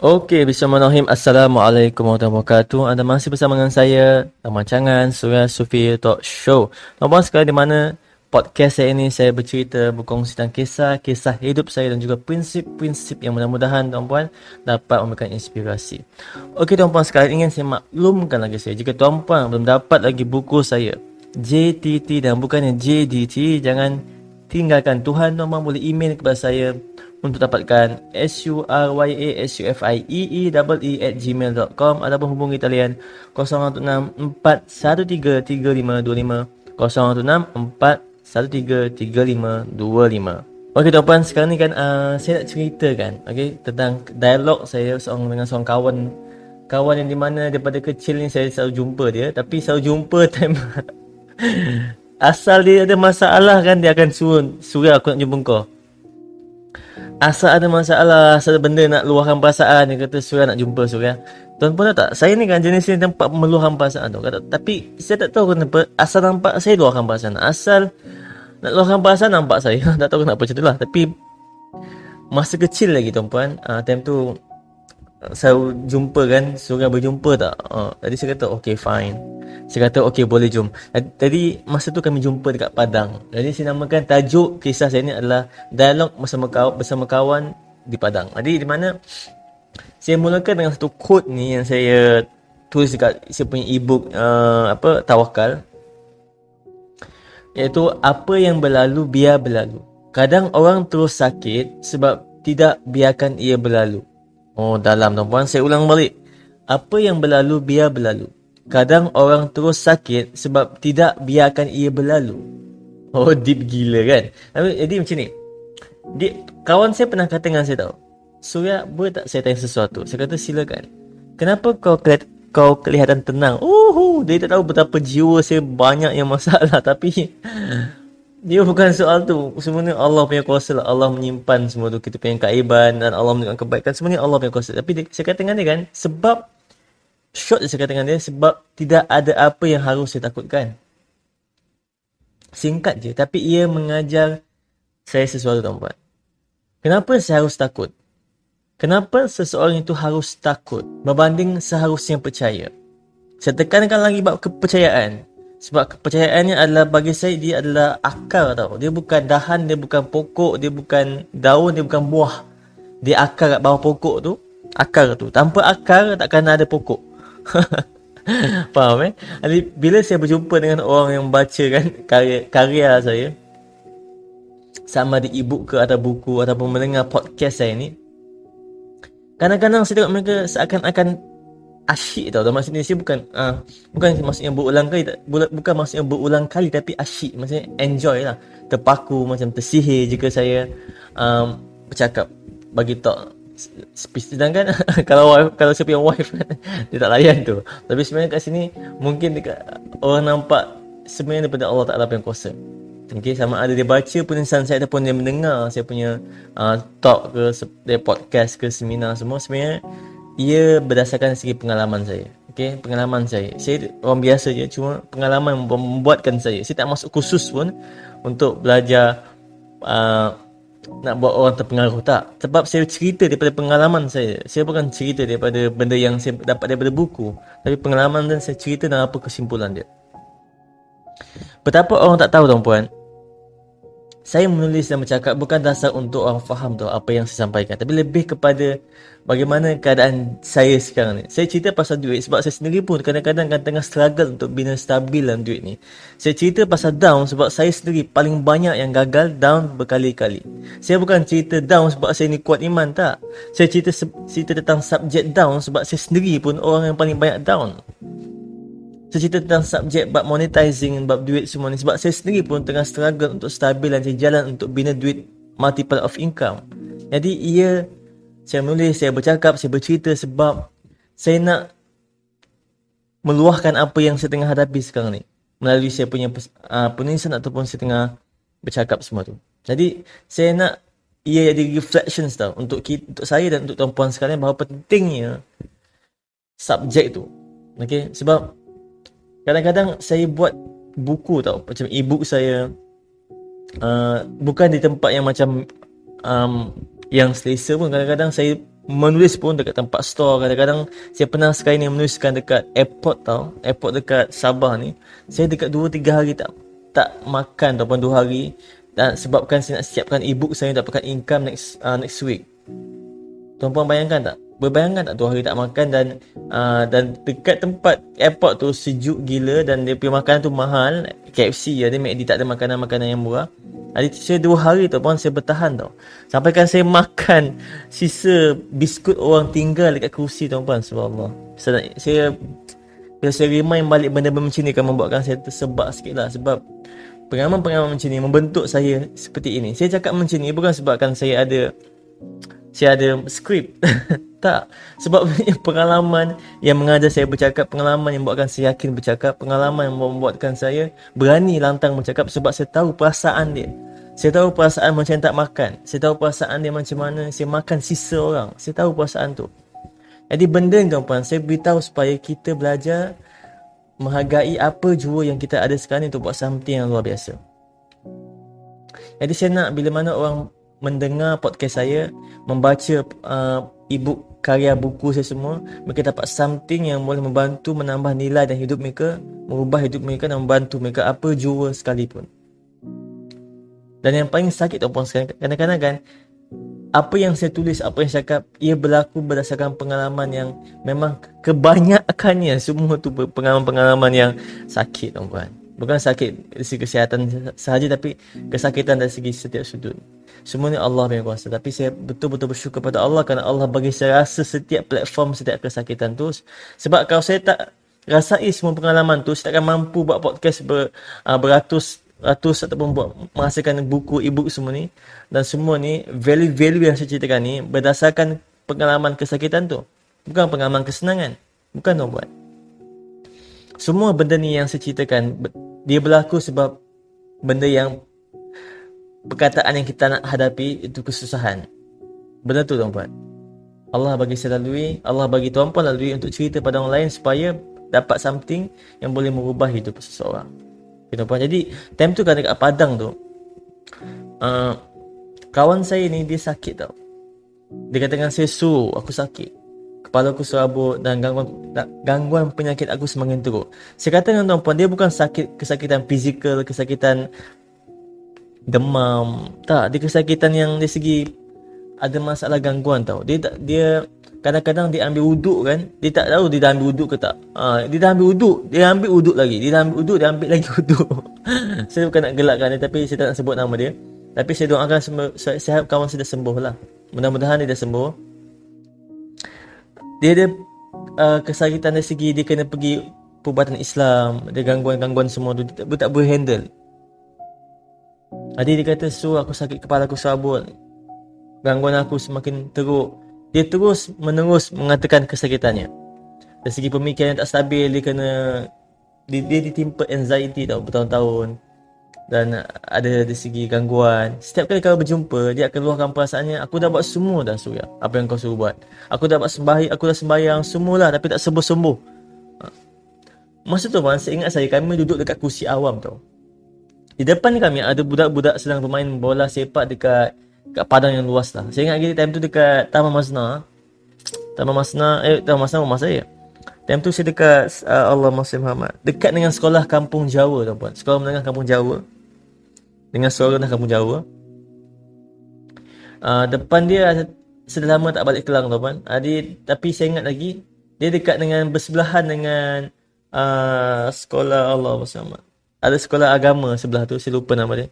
Okey, Bismillahirrahmanirrahim. Assalamualaikum warahmatullahi wabarakatuh. Anda masih bersama dengan saya, Taman Cangan, Surya Sufi Talk Show. Nampak sekali di mana podcast saya ini saya bercerita berkongsi tentang kisah, kisah hidup saya dan juga prinsip-prinsip yang mudah-mudahan tuan-puan dapat memberikan inspirasi. Okey tuan-puan sekalian, ingin saya maklumkan lagi saya, jika tuan-puan belum dapat lagi buku saya, JTT dan bukannya JDT, jangan tinggalkan Tuhan tuan-puan boleh email kepada saya untuk dapatkan s u r y a s u f i e e at gmail.com ataupun hubungi talian 016 413 3525 016 413 3525 Okey tuan-puan, sekarang ni kan uh, saya nak cerita kan okay, tentang dialog saya seorang dengan seorang kawan. Kawan yang di mana daripada kecil ni saya selalu jumpa dia tapi selalu jumpa time asal dia ada masalah kan dia akan suruh suruh aku nak jumpa kau asal ada masalah, asal ada benda nak luahkan perasaan, dia kata Surya nak jumpa Surya. Tuan pun tahu tak, saya ni kan jenis yang tempat meluahkan perasaan tu. Kata, tapi saya tak tahu kenapa asal nampak saya luahkan perasaan. Asal nak luahkan perasaan nampak saya. tak tahu kenapa macam tu lah. Tapi masa kecil lagi tuan puan, uh, time tu saya jumpa kan, Surya berjumpa tak? Uh, tadi saya kata, okay fine. Saya kata okey boleh jom. Tadi masa tu kami jumpa dekat Padang. Jadi saya namakan tajuk kisah saya ni adalah dialog bersama kawan bersama kawan di Padang. Jadi di mana saya mulakan dengan satu quote ni yang saya tulis dekat saya punya ebook uh, apa tawakal iaitu apa yang berlalu biar berlalu. Kadang orang terus sakit sebab tidak biarkan ia berlalu. Oh dalam tuan-puan saya ulang balik. Apa yang berlalu biar berlalu. Kadang orang terus sakit sebab tidak biarkan ia berlalu. Oh, deep gila kan? Jadi macam ni. Dia, kawan saya pernah kata dengan saya tau. Surya, boleh tak saya tanya sesuatu? Saya kata silakan. Kenapa kau kelihat, kau kelihatan tenang? Oh, dia tak tahu betapa jiwa saya banyak yang masalah. Tapi dia bukan soal tu. Sebenarnya Allah punya kuasa lah. Allah menyimpan semua tu. Kita punya kaiban dan Allah menunjukkan kebaikan. Sebenarnya Allah punya kuasa. Tapi dia, saya kata dengan dia kan, sebab short saya kata dengan dia sebab tidak ada apa yang harus saya takutkan. Singkat je tapi ia mengajar saya sesuatu tuan-tuan. Kenapa saya harus takut? Kenapa seseorang itu harus takut berbanding seharusnya percaya? Saya tekankan lagi bab kepercayaan. Sebab kepercayaannya adalah bagi saya dia adalah akar tau. Dia bukan dahan, dia bukan pokok, dia bukan daun, dia bukan buah. Dia akar kat bawah pokok tu. Akar tu. Tanpa akar takkan ada pokok. Faham eh? Jadi, bila saya berjumpa dengan orang yang baca kan karya, karya saya sama di e-book ke atau buku ataupun mendengar podcast saya ni kadang-kadang saya tengok mereka seakan-akan asyik tau. Dalam sini saya bukan uh, bukan maksudnya berulang kali bukan maksudnya berulang kali tapi asyik. Maksudnya enjoy lah. Terpaku macam tersihir jika saya um, bercakap bagi tak sedangkan kalau wife, kalau saya punya wife dia tak layan tu. Tapi sebenarnya kat sini mungkin dekat orang nampak sebenarnya daripada Allah Taala yang kuasa. Okay, sama ada dia baca penulisan saya ataupun dia mendengar saya punya uh, talk ke podcast ke seminar semua sebenarnya ia berdasarkan segi pengalaman saya. Okay, pengalaman saya. Saya orang biasa je cuma pengalaman membuatkan saya. Saya tak masuk khusus pun untuk belajar uh, nak buat orang terpengaruh tak sebab saya cerita daripada pengalaman saya saya bukan cerita daripada benda yang saya dapat daripada buku tapi pengalaman dan saya cerita dan apa kesimpulan dia betapa orang tak tahu tuan-puan saya menulis dan bercakap bukan dasar untuk orang faham tu apa yang saya sampaikan. Tapi lebih kepada bagaimana keadaan saya sekarang ni. Saya cerita pasal duit sebab saya sendiri pun kadang-kadang kan tengah struggle untuk bina stabil dalam duit ni. Saya cerita pasal down sebab saya sendiri paling banyak yang gagal down berkali-kali. Saya bukan cerita down sebab saya ni kuat iman tak. Saya cerita cerita tentang subjek down sebab saya sendiri pun orang yang paling banyak down cerita tentang subjek bab monetizing bab duit semua ni sebab saya sendiri pun tengah struggle untuk stabil dan jalan untuk bina duit multiple of income. Jadi ia saya menulis, saya bercakap, saya bercerita sebab saya nak meluahkan apa yang saya tengah hadapi sekarang ni melalui saya punya uh, penulisan ataupun saya tengah bercakap semua tu. Jadi saya nak ia jadi reflections tau untuk kita, untuk saya dan untuk tuan-puan sekalian bahawa pentingnya subjek tu. Okay, sebab kadang-kadang saya buat buku tau. Macam e-book saya uh, bukan di tempat yang macam um, yang selesa pun. Kadang-kadang saya menulis pun dekat tempat store. Kadang-kadang saya pernah sekali ni menuliskan dekat airport tau. Airport dekat Sabah ni. Saya dekat 2 3 hari tak tak makan ataupun 2 hari. Dan sebabkan saya nak siapkan e-book saya dapatkan income next uh, next week. Tuan-puan bayangkan tak berbayangkan tak 2 hari tak makan dan uh, dan dekat tempat airport tu sejuk gila dan dia punya makanan tu mahal KFC ya dia McD tak ada makanan-makanan yang murah Hari saya dua hari tu pun saya bertahan tau. Sampai kan saya makan sisa biskut orang tinggal dekat kerusi tu puan. Subhanallah. Saya, saya bila saya remind balik benda-benda macam ni kan membuatkan saya tersebab sikit lah. Sebab pengalaman-pengalaman macam ni membentuk saya seperti ini. Saya cakap macam ni bukan sebabkan saya ada saya ada skrip. tak. Sebab pengalaman yang mengajar saya bercakap, pengalaman yang membuatkan saya yakin bercakap, pengalaman yang membuatkan saya berani lantang bercakap sebab saya tahu perasaan dia. Saya tahu perasaan macam tak makan. Saya tahu perasaan dia macam mana saya makan sisa orang. Saya tahu perasaan tu. Jadi benda ni tuan-puan, saya beritahu supaya kita belajar menghargai apa jua yang kita ada sekarang ni untuk buat something yang luar biasa. Jadi saya nak bila mana orang mendengar podcast saya, membaca uh, e-book karya buku saya semua, mereka dapat something yang boleh membantu menambah nilai dan hidup mereka, mengubah hidup mereka dan membantu mereka apa jua sekalipun. Dan yang paling sakit tuan-puan sekarang, kadang-kadang kan, apa yang saya tulis, apa yang saya cakap, ia berlaku berdasarkan pengalaman yang memang kebanyakannya semua tu pengalaman-pengalaman yang sakit tuan-puan. Bukan sakit dari segi kesihatan sahaja tapi kesakitan dari segi setiap sudut. Semua ni Allah yang kuasa. Tapi saya betul-betul bersyukur kepada Allah kerana Allah bagi saya rasa setiap platform, setiap kesakitan tu. Sebab kalau saya tak rasai semua pengalaman tu, saya takkan mampu buat podcast ber, uh, beratus ratus ataupun buat menghasilkan buku e-book semua ni dan semua ni value-value yang saya ceritakan ni berdasarkan pengalaman kesakitan tu bukan pengalaman kesenangan bukan tu buat semua benda ni yang saya ceritakan dia berlaku sebab benda yang perkataan yang kita nak hadapi itu kesusahan. Benar tu tuan-puan. Allah bagi saya lalui, Allah bagi tuan-puan lalui untuk cerita pada orang lain supaya dapat something yang boleh merubah hidup seseorang. Okay, tuan-puan. Jadi, time tu kan dekat Padang tu, uh, kawan saya ni dia sakit tau. Dia kata dengan saya, Su, aku sakit. Kepala aku serabut dan gangguan gangguan penyakit aku semakin teruk. Saya kata dengan tuan-puan, dia bukan sakit kesakitan fizikal, kesakitan demam. Tak dia kesakitan yang dari segi ada masalah gangguan tau. Dia tak dia kadang-kadang dia ambil wuduk kan dia tak tahu dia dah ambil wuduk ke tak. Ha, dia dah ambil wuduk dia ambil wuduk lagi. Dia dah ambil wuduk dia ambil lagi wuduk saya bukan nak gelakkan dia tapi saya tak nak sebut nama dia. Tapi saya doakan semua sihat kawan saya dah sembuh lah. Mudah-mudahan dia dah sembuh. Dia ada uh, kesakitan dari segi dia kena pergi perubatan Islam. Ada gangguan-gangguan semua tu dia tak, dia tak boleh handle Adik dia kata so aku sakit kepala aku sabut. Gangguan aku semakin teruk. Dia terus menerus mengatakan kesakitannya. Dari segi pemikiran yang tak stabil Dia kena Dia, dia ditimpa anxiety tau bertahun-tahun. Dan ada dari segi gangguan. Setiap kali kau berjumpa Dia akan luahkan perasaannya Aku dah buat semua dah Surya Apa yang kau suruh buat? Aku dah buat sembahyang Aku dah sembahyang Semualah tapi tak sembuh-sembuh. Ha. Masa tu man, saya ingat saya kami duduk dekat kursi awam tau di depan kami ada budak-budak sedang bermain bola sepak dekat dekat padang yang luas lah. Saya ingat lagi time tu dekat Taman Masna. Taman Masna, eh Taman Masna rumah saya. Time tu saya dekat uh, Allah Masya Muhammad. Dekat dengan sekolah Kampung Jawa tuan-puan. Sekolah menengah Kampung Jawa. Dengan sekolah menengah Kampung Jawa. Uh, depan dia sudah lama tak balik kelang tuan-puan. Uh, dia, tapi saya ingat lagi. Dia dekat dengan bersebelahan dengan uh, sekolah Allah Muhammad ada sekolah agama sebelah tu saya lupa nama dia.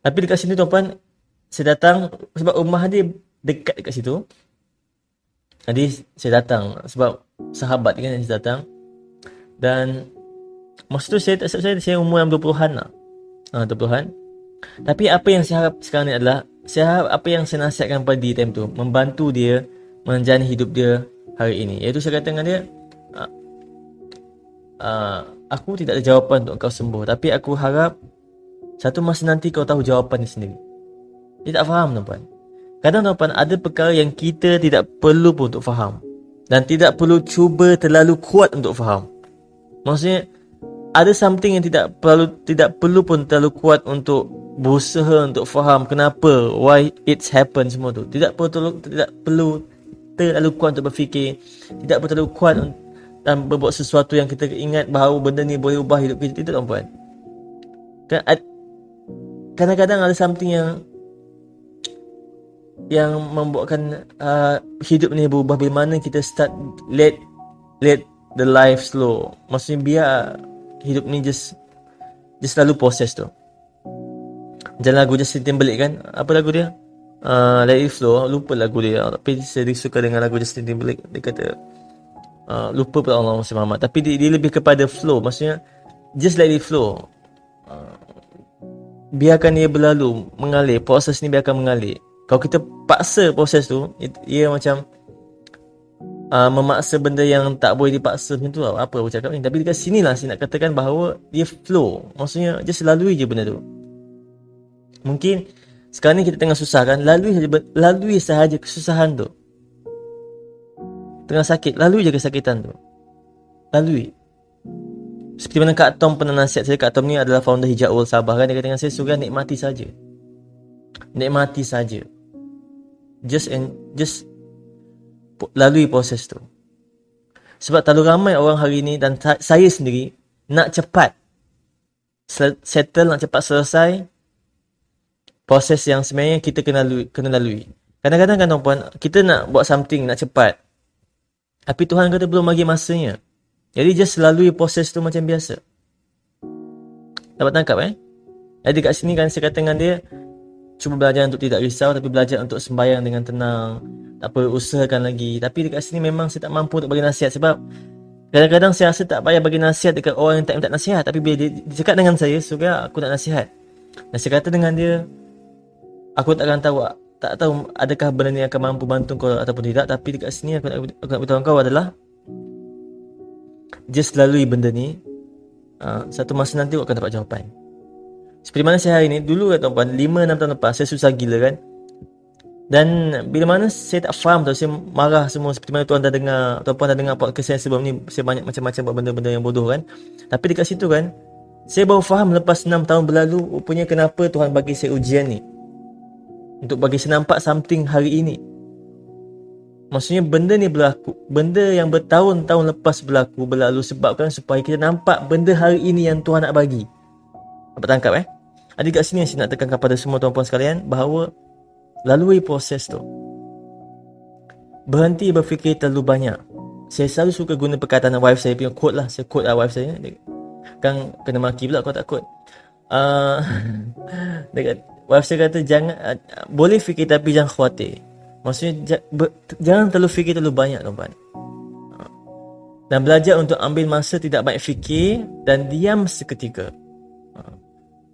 Tapi dekat sini tuan-puan saya datang sebab rumah dia dekat dekat situ. Jadi saya datang sebab sahabat kan saya datang. Dan masa tu saya tak saya saya umur 20-an lah. Ha, 20-an tapi apa yang saya harap sekarang ni adalah saya harap apa yang saya nasihatkan pada dia time tu membantu dia menjalani hidup dia hari ini. Iaitu saya kata dengan dia uh, uh, aku tidak ada jawapan untuk kau sembuh. Tapi aku harap satu masa nanti kau tahu jawapan ni sendiri. Dia tak faham tuan-puan kadang tuan-puan ada perkara yang kita tidak perlu pun untuk faham. Dan tidak perlu cuba terlalu kuat untuk faham. Maksudnya ada something yang tidak perlu tidak perlu pun terlalu kuat untuk berusaha untuk faham kenapa why it's happen semua tu. Tidak perlu tidak perlu terlalu kuat untuk berfikir. Tidak perlu terlalu kuat dan berbuat sesuatu yang kita ingat bahawa benda ni boleh ubah hidup kita. Tidak tuan-puan. Kan kadang-kadang ada something yang yang membuatkan uh, hidup ni berubah bila mana kita start let let the life slow. Maksudnya biar hidup ni just just lalu proses tu. Macam lagu Justin Timberlake kan? Apa lagu dia? Uh, Let It Flow. Lupa lagu dia. Tapi saya suka dengan lagu Justin Timberlake. Dia kata uh, Lupa pula Allah Muhammad. Tapi dia, dia lebih kepada flow. Maksudnya Just let it flow. Uh, Biarkan ia berlalu Mengalir. Proses ni biarkan mengalir. Kalau kita paksa proses tu Ia macam uh, Memaksa benda yang tak boleh dipaksa Macam tu. Lah Apa aku cakap ni? Tapi dekat sini lah Saya nak katakan bahawa Dia flow. Maksudnya Just lalui je benda tu. Mungkin sekarang ni kita tengah susah kan? Lalui sahaja, lalui sahaja kesusahan tu Tengah sakit. Lalui je kesakitan tu. Lalui. Seperti mana Kak Tom pernah nasihat saya Kak Tom ni adalah founder Hijab Sabah kan. Dia kata dengan saya Suruh nikmati saja. Nikmati saja. Just and Just Lalui proses tu. Sebab terlalu ramai orang hari ni Dan saya sendiri Nak cepat Settle Nak cepat selesai proses yang sebenarnya kita kena lalui, kena lalui. Kadang-kadang kan tuan-puan, kita nak buat something, nak cepat. Tapi Tuhan kata belum bagi masanya. Jadi just lalui proses tu macam biasa. Dapat tangkap eh? Jadi kat sini kan saya kata dengan dia, cuba belajar untuk tidak risau tapi belajar untuk sembahyang dengan tenang. Tak apa, usahakan lagi. Tapi dekat sini memang saya tak mampu untuk bagi nasihat sebab kadang-kadang saya rasa tak payah bagi nasihat dekat orang yang tak minta nasihat. Tapi bila dia cakap dengan saya, suka aku nak nasihat. Dan saya kata dengan dia, aku tak akan tahu tak tahu adakah benda ni akan mampu bantu kau ataupun tidak tapi dekat sini aku nak aku nak beritahu kau adalah just lalui benda ni uh, satu masa nanti kau akan dapat jawapan. Seperti mana saya hari ni? Dulu kan tuan-tuan 5 6 tahun lepas saya susah gila kan? Dan bila mana saya tak faham tu saya marah semua. Seperti mana tuan dah dengar tuan-puan dah dengar podcast saya sebelum ni saya banyak macam-macam buat benda-benda yang bodoh kan? Tapi dekat situ kan saya baru faham lepas 6 tahun berlalu rupanya kenapa Tuhan bagi saya ujian ni untuk bagi saya nampak something hari ini. Maksudnya benda ni berlaku, benda yang bertahun-tahun lepas berlaku berlalu sebabkan supaya kita nampak benda hari ini yang Tuhan nak bagi. Apa tangkap eh? Adik kat sini yang saya nak tekankan kepada semua tuan-puan sekalian bahawa lalui proses tu. Berhenti berfikir terlalu banyak. Saya selalu suka guna perkataan wife saya punya quote lah. Saya quote lah wife saya. Kan kena maki pula kalau tak quote. Uh, dekat Wife saya kata jangan uh, boleh fikir tapi jangan khawatir. Maksudnya j- ber, jangan terlalu fikir terlalu banyak. Ha. Dan belajar untuk ambil masa tidak banyak fikir dan diam seketika. Uh,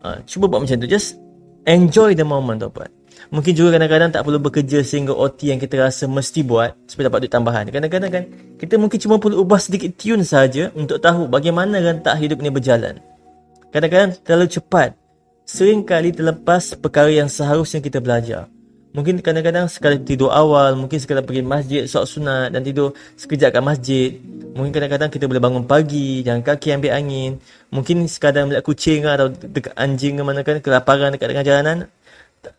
uh, cuba buat macam tu. Just enjoy the moment tuan-tuan. Mungkin juga kadang-kadang tak perlu bekerja sehingga OT yang kita rasa mesti buat supaya dapat duit tambahan. Kadang-kadang kan kita mungkin cuma perlu ubah sedikit tune saja untuk tahu bagaimana rentak hidup ini berjalan. Kadang-kadang terlalu cepat sering kali terlepas perkara yang seharusnya kita belajar. Mungkin kadang-kadang sekali tidur awal, mungkin sekali pergi masjid, solat sunat dan tidur sekejap kat masjid. Mungkin kadang-kadang kita boleh bangun pagi, jalan kaki ambil angin. Mungkin sekadar melihat kucing atau dekat anjing ke mana kan, kelaparan dekat dengan jalanan.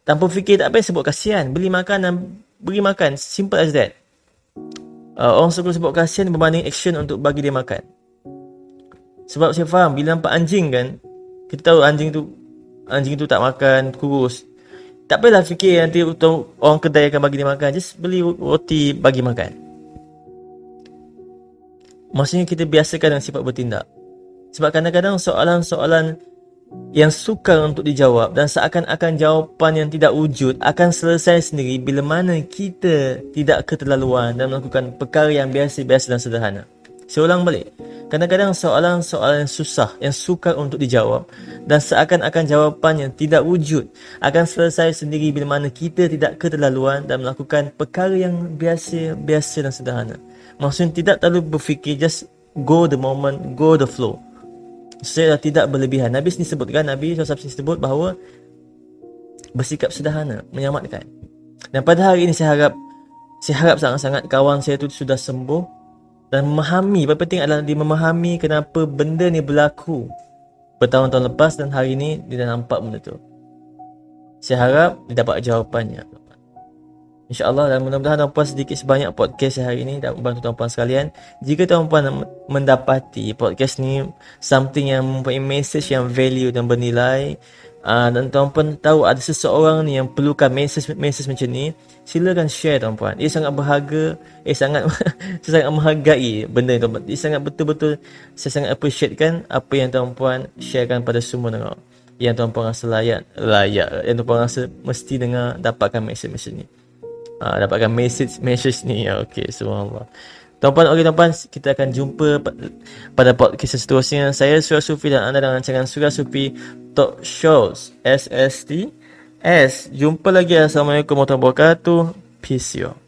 Tanpa fikir tak payah sebut kasihan. Beli makan dan beri makan. Simple as that. Uh, orang suka sebut kasihan berbanding action untuk bagi dia makan. Sebab saya faham, bila nampak anjing kan, kita tahu anjing tu anjing tu tak makan kurus tak payahlah fikir nanti orang kedai akan bagi dia makan just beli roti bagi makan maksudnya kita biasakan dengan sifat bertindak sebab kadang-kadang soalan-soalan yang sukar untuk dijawab dan seakan-akan jawapan yang tidak wujud akan selesai sendiri bila mana kita tidak keterlaluan dan melakukan perkara yang biasa-biasa dan sederhana. Saya ulang balik. Kadang-kadang soalan-soalan yang susah, yang sukar untuk dijawab dan seakan-akan jawapan yang tidak wujud akan selesai sendiri bila mana kita tidak keterlaluan dan melakukan perkara yang biasa-biasa dan sederhana. Maksudnya tidak terlalu berfikir, just go the moment, go the flow. Saya tidak berlebihan. Nabi sini sebutkan, Nabi SAW sebut bahawa bersikap sederhana, menyelamatkan. Dan pada hari ini saya harap saya harap sangat-sangat kawan saya itu sudah sembuh dan memahami apa penting adalah dia memahami kenapa benda ni berlaku bertahun-tahun lepas dan hari ni dia dah nampak benda tu Saya harap dia dapat jawapannya. InsyaAllah dan mudah-mudahan tuan-puan sedikit sebanyak podcast hari ini dapat membantu tuan-puan sekalian. Jika tuan-puan mendapati podcast ni something yang mempunyai message yang value dan bernilai uh, dan tuan-puan tahu ada seseorang ni yang perlukan message-message macam ni, silakan share tuan-puan. Ia sangat berharga, eh sangat saya sangat menghargai benda ni tuan-puan. Ia sangat betul-betul saya sangat appreciate kan apa yang tuan-puan sharekan pada semua dengar. Yang tuan-puan rasa layak, layak. Yang tuan-puan rasa mesti dengar dapatkan message-message ni uh, dapatkan message message ni okey subhanallah Tuan-puan, okey tuan-puan, kita akan jumpa pada podcast seterusnya. Saya Surah Sufi dan anda dengan rancangan Surah Sufi Talk Shows SST S. Jumpa lagi. Assalamualaikum warahmatullahi wabarakatuh. Peace you.